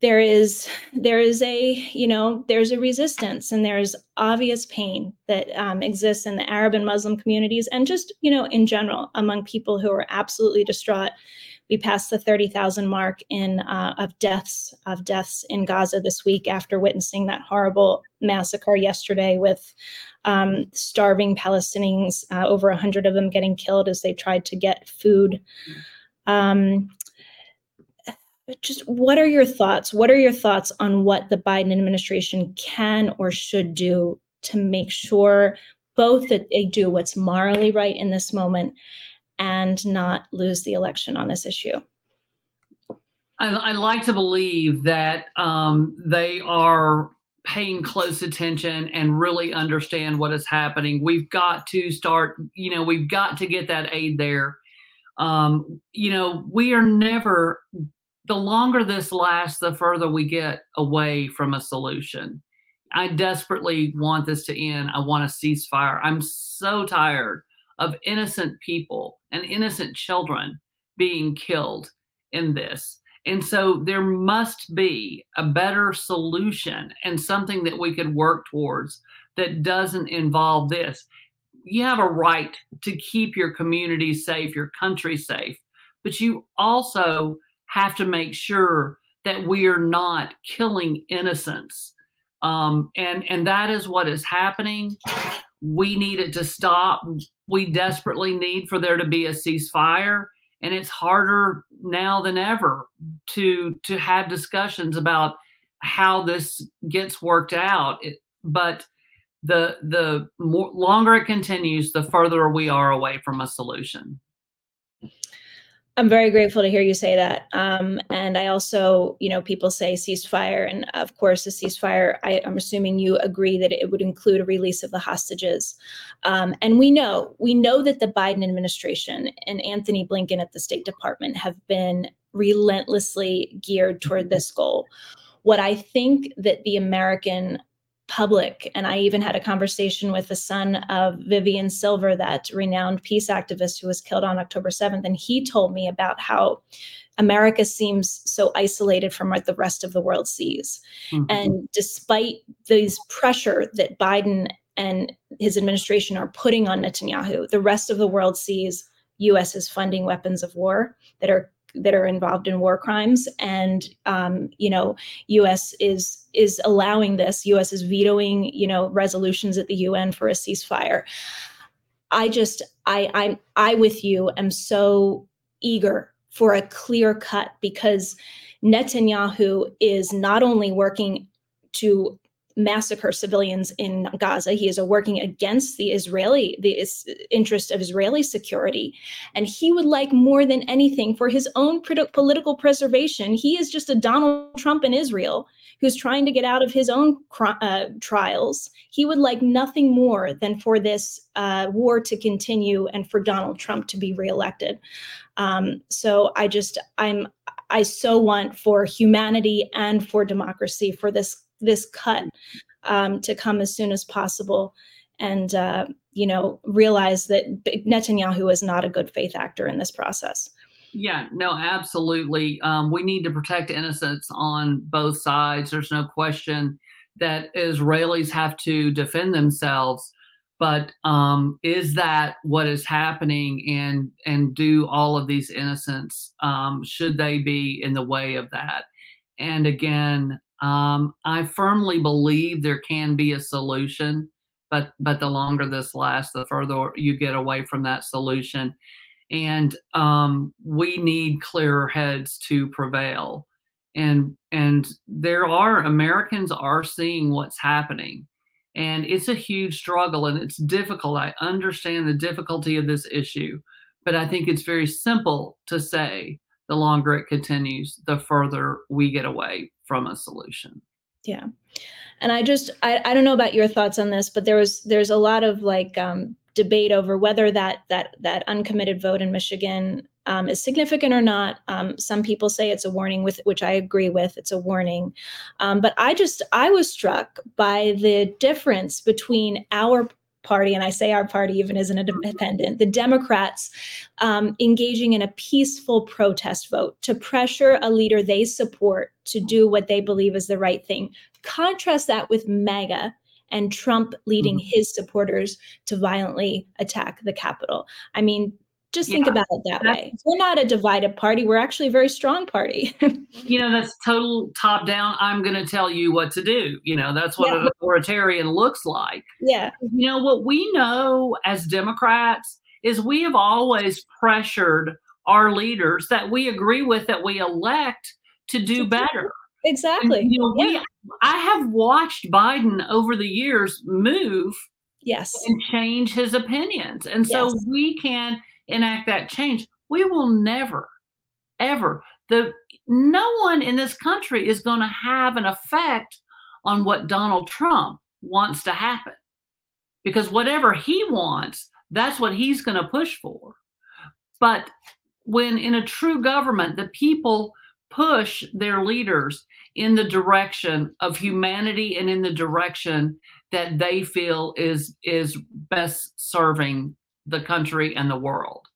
Speaker 1: there is there is a you know there's a resistance and there's obvious pain that um, exists in the Arab and Muslim communities and just you know in general among people who are absolutely distraught we passed the 30,000 mark in uh, of deaths of deaths in Gaza this week after witnessing that horrible massacre yesterday with um, starving Palestinians, uh, over 100 of them getting killed as they tried to get food. Um, just what are your thoughts? What are your thoughts on what the Biden administration can or should do to make sure both that they do what's morally right in this moment and not lose the election on this issue.
Speaker 2: I, I like to believe that um, they are paying close attention and really understand what is happening. We've got to start, you know, we've got to get that aid there. Um, you know, we are never, the longer this lasts, the further we get away from a solution. I desperately want this to end. I want a ceasefire. I'm so tired of innocent people and innocent children being killed in this. And so there must be a better solution and something that we could work towards that doesn't involve this. You have a right to keep your community safe, your country safe, but you also have to make sure that we are not killing innocents. Um, and and that is what is happening. We need it to stop. We desperately need for there to be a ceasefire and it's harder now than ever to to have discussions about how this gets worked out. It, but the the more, longer it continues the further we are away from a solution
Speaker 1: I'm very grateful to hear you say that. Um, and I also, you know, people say ceasefire, and of course, a ceasefire. I, am assuming you agree that it would include a release of the hostages. Um, and we know, we know that the Biden administration and Antony Blinken at the State Department have been relentlessly geared toward this goal. What I think that the American public. And I even had a conversation with the son of Vivian Silver, that renowned peace activist who was killed on October 7th. And he told me about how America seems so isolated from what the rest of the world sees. Mm-hmm. And despite this pressure that Biden and his administration are putting on Netanyahu, the rest of the world sees U.S. is funding weapons of war that are that are involved in war crimes, and um, you know, U.S. is is allowing this. U.S. is vetoing you know resolutions at the UN for a ceasefire. I just I I'm I with you am so eager for a clear cut because Netanyahu is not only working to massacre civilians in Gaza. He is working against the Israeli, the interest of Israeli security. And he would like more than anything for his own political preservation. He is just a Donald Trump in Israel who's trying to get out of his own uh, trials. He would like nothing more than for this uh, war to continue and for Donald Trump to be reelected. Um, so I just, I'm, I so want for humanity and for democracy for this this cut um, to come as soon as possible and uh, you know realize that Netanyahu is not a good faith actor in this process.
Speaker 2: Yeah, no, absolutely. Um, we need to protect innocents on both sides. There's no question that Israelis have to defend themselves. But um, is that what is happening? And and do all of these innocents um, should they be in the way of that? And again, um, I firmly believe there can be a solution, but but the longer this lasts, the further you get away from that solution. And um, we need clearer heads to prevail. And and there are Americans are seeing what's happening, and it's a huge struggle and it's difficult. I understand the difficulty of this issue, but I think it's very simple to say the longer it continues, the further we get away from a solution.
Speaker 1: Yeah. And I just I, I don't know about your thoughts on this, but there was there's a lot of like um, debate over whether that that that uncommitted vote in Michigan um, is significant or not. Um, some people say it's a warning, with which I agree with. It's a warning, um, but I just I was struck by the difference between our party, and I say our party even as an independent, the Democrats um, engaging in a peaceful protest vote to pressure a leader they support to do what they believe is the right thing. Contrast that with MAGA and Trump leading mm-hmm. his supporters to violently attack the Capitol. I mean, just think about it that way. We're not a divided party. We're actually a very strong party. (laughs)
Speaker 2: you know, that's total top down. I'm going to tell you what to do. You know, that's what yeah. an authoritarian looks like.
Speaker 1: Yeah.
Speaker 2: You know, what we know as Democrats is we have always pressured our leaders that we agree with that we elect to do better.
Speaker 1: Exactly.
Speaker 2: And, you know, yeah. we, I have watched Biden over the years move
Speaker 1: yes
Speaker 2: and change his opinions and so yes. we can enact that change, we will never, ever, the no one in this country is going to have an effect on what Donald Trump wants to happen. Because whatever he wants, that's what he's going to push for. But when in a true government, the people push their leaders in the direction of humanity and in the direction that they feel is is best serving the country and the world.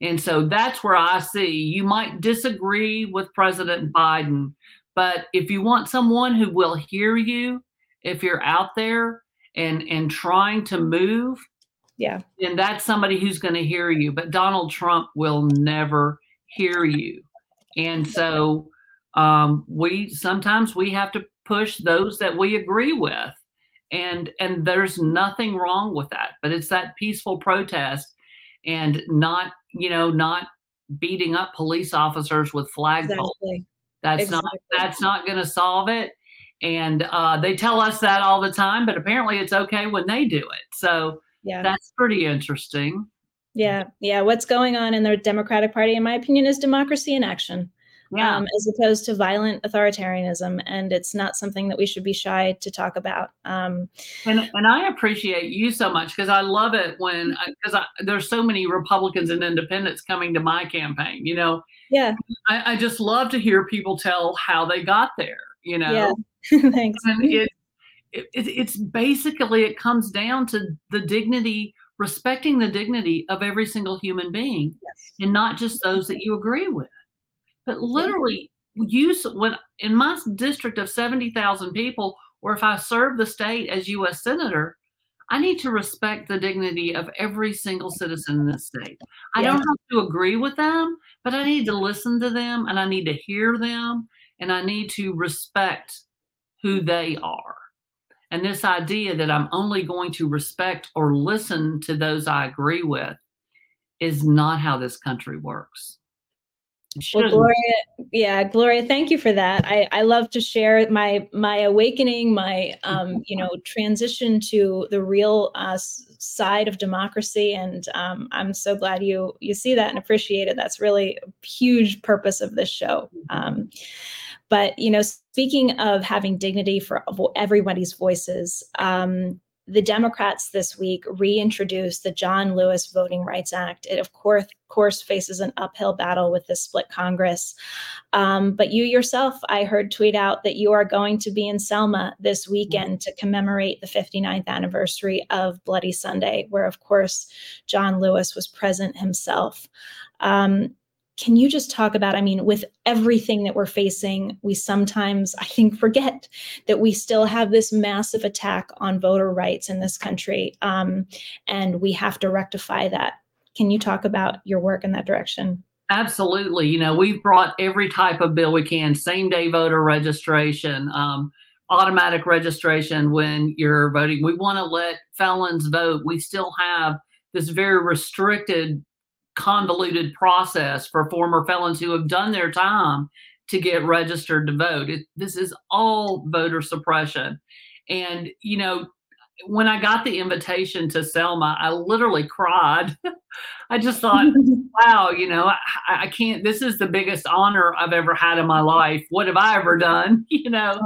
Speaker 2: And so that's where I see you might disagree with President Biden, but if you want someone who will hear you, if you're out there and and trying to move,
Speaker 1: yeah,
Speaker 2: then that's somebody who's going to hear you. But Donald Trump will never hear you, and so um, we sometimes we have to push those that we agree with and and there's nothing wrong with that but it's that peaceful protest and not you know not beating up police officers with flagpoles. Exactly. that's exactly. not that's not going to solve it. And uh, they tell us that all the time but apparently it's okay when they do it. So yeah. that's pretty interesting.
Speaker 1: Yeah yeah. What's going on in the democratic party in my opinion is democracy in action yeah. um, as opposed to violent authoritarianism. And it's not something that we should be shy to talk about. Um,
Speaker 2: and, and I appreciate you so much because I love it when, because mm-hmm. there's so many Republicans and independents coming to my campaign, you know?
Speaker 1: Yeah.
Speaker 2: I, I just love to hear people tell how they got there, you know?
Speaker 1: Yeah. (laughs) Thanks.
Speaker 2: And it, it, it's basically, it comes down to the dignity respecting the dignity of every single human being yes. and not just those that you agree with. But literally, use when in my district of 70,000 people, or if I serve the state as U.S. Senator, I need to respect the dignity of every single citizen in this state. I
Speaker 1: Yeah.
Speaker 2: don't have to agree with them, but I need to listen to them and I need to hear them and I need to respect who they are. And this idea that I'm only going to respect or listen to those I agree with is not how this country works.
Speaker 1: Well. Gloria, yeah, Gloria, thank you for that. I, I love to share my my awakening, my um, you know transition to the real uh, side of democracy, and um, I'm so glad you you see that and appreciate it. That's really a huge purpose of this show. Um, but you know, speaking of having dignity for everybody's voices, um, the Democrats this week reintroduced the John Lewis Voting Rights Act. It, of course, course, faces an uphill battle with the split Congress. Um, but you yourself, I heard tweet out that you are going to be in Selma this weekend to commemorate the 59th anniversary of Bloody Sunday, where, of course, John Lewis was present himself. Um, can you just talk about i mean with everything that we're facing we sometimes i think forget that we still have this massive attack on voter rights in this country um, and we have to rectify that can you talk about your work in that direction
Speaker 2: Absolutely. You know, we've brought every type of bill we can same day voter registration, um, automatic registration when you're voting. We want to let felons vote. We still have this very restricted, convoluted process for former felons who have done their time to get registered to vote. It, this is all voter suppression. And, you know, when I got the invitation to Selma, I literally cried. (laughs) I just thought, (laughs) wow, you know, I, I can't, this is the biggest honor I've ever had in my life. What have I ever done, (laughs) you know,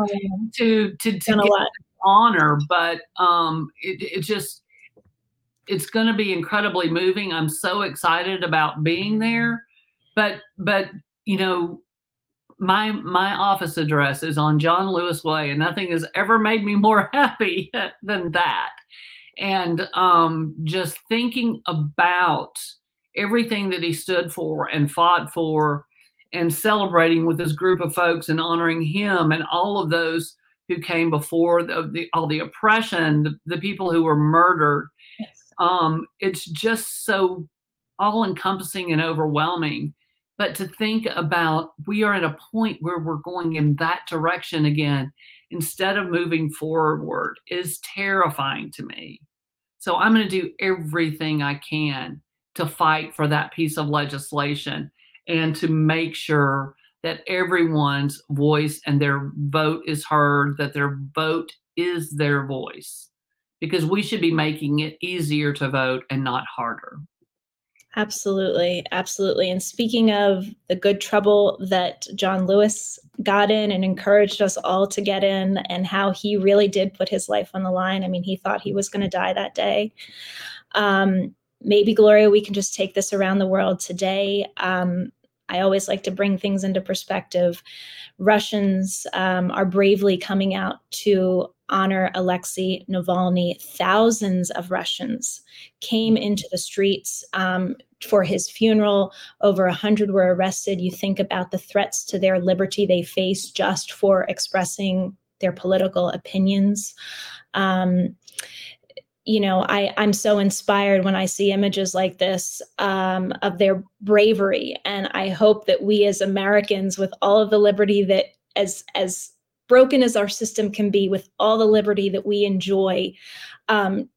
Speaker 2: to, to, to get honor? But um, it, it just, it's going to be incredibly moving. I'm so excited about being there. But, but, you know, my my office address is on John Lewis Way, and nothing has ever made me more (laughs) happy than that. And um, just thinking about everything that he stood for and fought for, and celebrating with this group of folks and honoring him and all of those who came before the, the all the oppression, the, the people who were murdered. Um, it's just so all encompassing and overwhelming but to think about we are at a point where we're going in that direction again instead of moving forward is terrifying to me. So i'm going to do everything i can to fight for that piece of legislation and to make sure that everyone's voice and their vote is heard that their vote is their voice because we should be making it easier to vote and not harder
Speaker 1: Absolutely, absolutely. And speaking of the good trouble that John Lewis got in and encouraged us all to get in, and how he really did put his life on the line. I mean, he thought he was going to die that day. Um, maybe, Gloria, we can just take this around the world today. Um, I always like to bring things into perspective. Russians um, are bravely coming out to honor Alexei Navalny. Thousands of Russians came into the streets um, for his funeral. Over 100 were arrested. You think about the threats to their liberty they face just for expressing their political opinions. Um, you know, I, I'm so inspired when I see images like this um, of their bravery. And I hope that we as Americans, with all of the liberty that as as broken as our system can be, with all the liberty that we enjoy, um,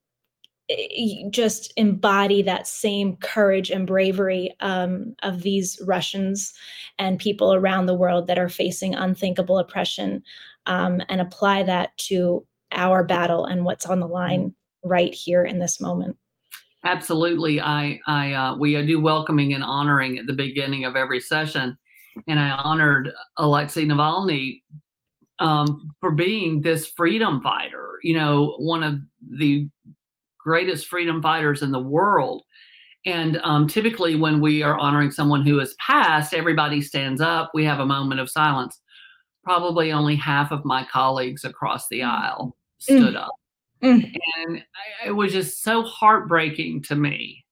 Speaker 1: just embody that same courage and bravery um, of these Russians and people around the world that are facing unthinkable oppression, um, and apply that to our battle and what's on the line right here in this moment.
Speaker 2: Absolutely, I, I, uh, we do welcoming and honoring at the beginning of every session, and I honored Alexei Navalny um, for being this freedom fighter. You know, one of the greatest freedom fighters in the world. And um, typically, when we are honoring someone who has passed, everybody stands up. We have a moment of silence. Probably only half of my colleagues across the aisle stood
Speaker 1: Mm.
Speaker 2: up.
Speaker 1: Mm.
Speaker 2: And I, it was just so heartbreaking to me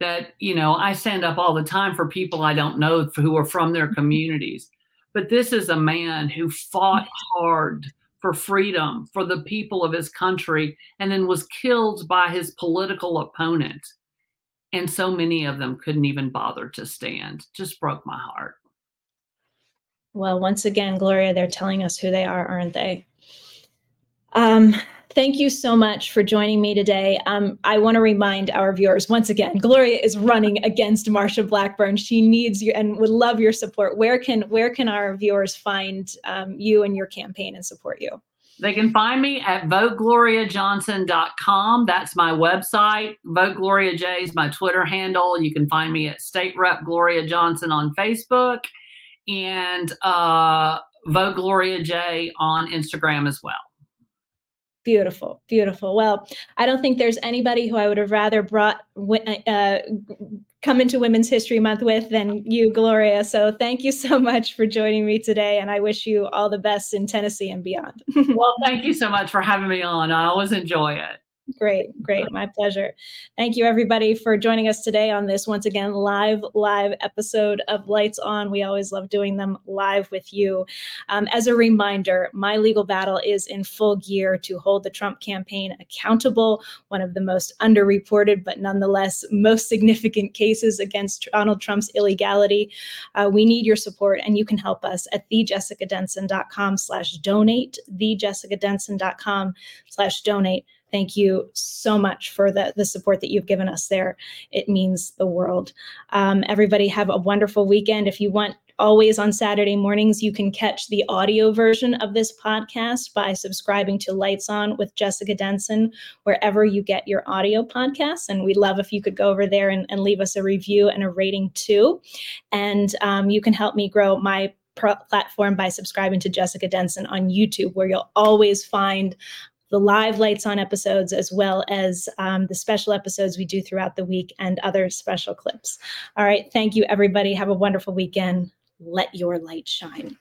Speaker 2: that, you know, I stand up all the time for people I don't know who are from their communities. But this is a man who fought hard for freedom for the people of his country and then was killed by his political opponent. And so many of them couldn't even bother to stand. Just broke my heart.
Speaker 1: Well, once again, Gloria, they're telling us who they are, aren't they? Um, thank you so much for joining me today. Um, I want to remind our viewers once again, Gloria is running against Marsha Blackburn. She needs you and would love your support. Where can where can our viewers find um, you and your campaign and support you?
Speaker 2: They can find me at votegloriajohnson.com. That's my website. Vote Gloria J is my Twitter handle. You can find me at State Rep Gloria Johnson on Facebook and uh, Vote Gloria J on Instagram as well.
Speaker 1: Beautiful, beautiful. Well, I don't think there's anybody who I would have rather brought uh, come into Women's History Month with than you, Gloria. So thank you so much for joining me today, and I wish you all the best in Tennessee and beyond. (laughs)
Speaker 2: well, thank you so much for having me on. I always enjoy it.
Speaker 1: Great, great. My pleasure. Thank you, everybody, for joining us today on this once again live, live episode of Lights On. We always love doing them live with you. Um, as a reminder, my legal battle is in full gear to hold the Trump campaign accountable, one of the most underreported, but nonetheless most significant cases against Donald Trump's illegality. Uh, we need your support, and you can help us at thejessicadenson.com slash donate, thejessicadenson.com slash donate Thank you so much for the, the support that you've given us there. It means the world. Um, everybody have a wonderful weekend. If you want always on Saturday mornings, you can catch the audio version of this podcast by subscribing to Lights On with Jessica Denson, wherever you get your audio podcasts. And we'd love if you could go over there and, and leave us a review and a rating too. And um, you can help me grow my platform by subscribing to Jessica Denson on YouTube, where you'll always find the live lights on episodes as well as um, the special episodes we do throughout the week and other special clips. All right. Thank you, everybody. Have a wonderful weekend. Let your light shine.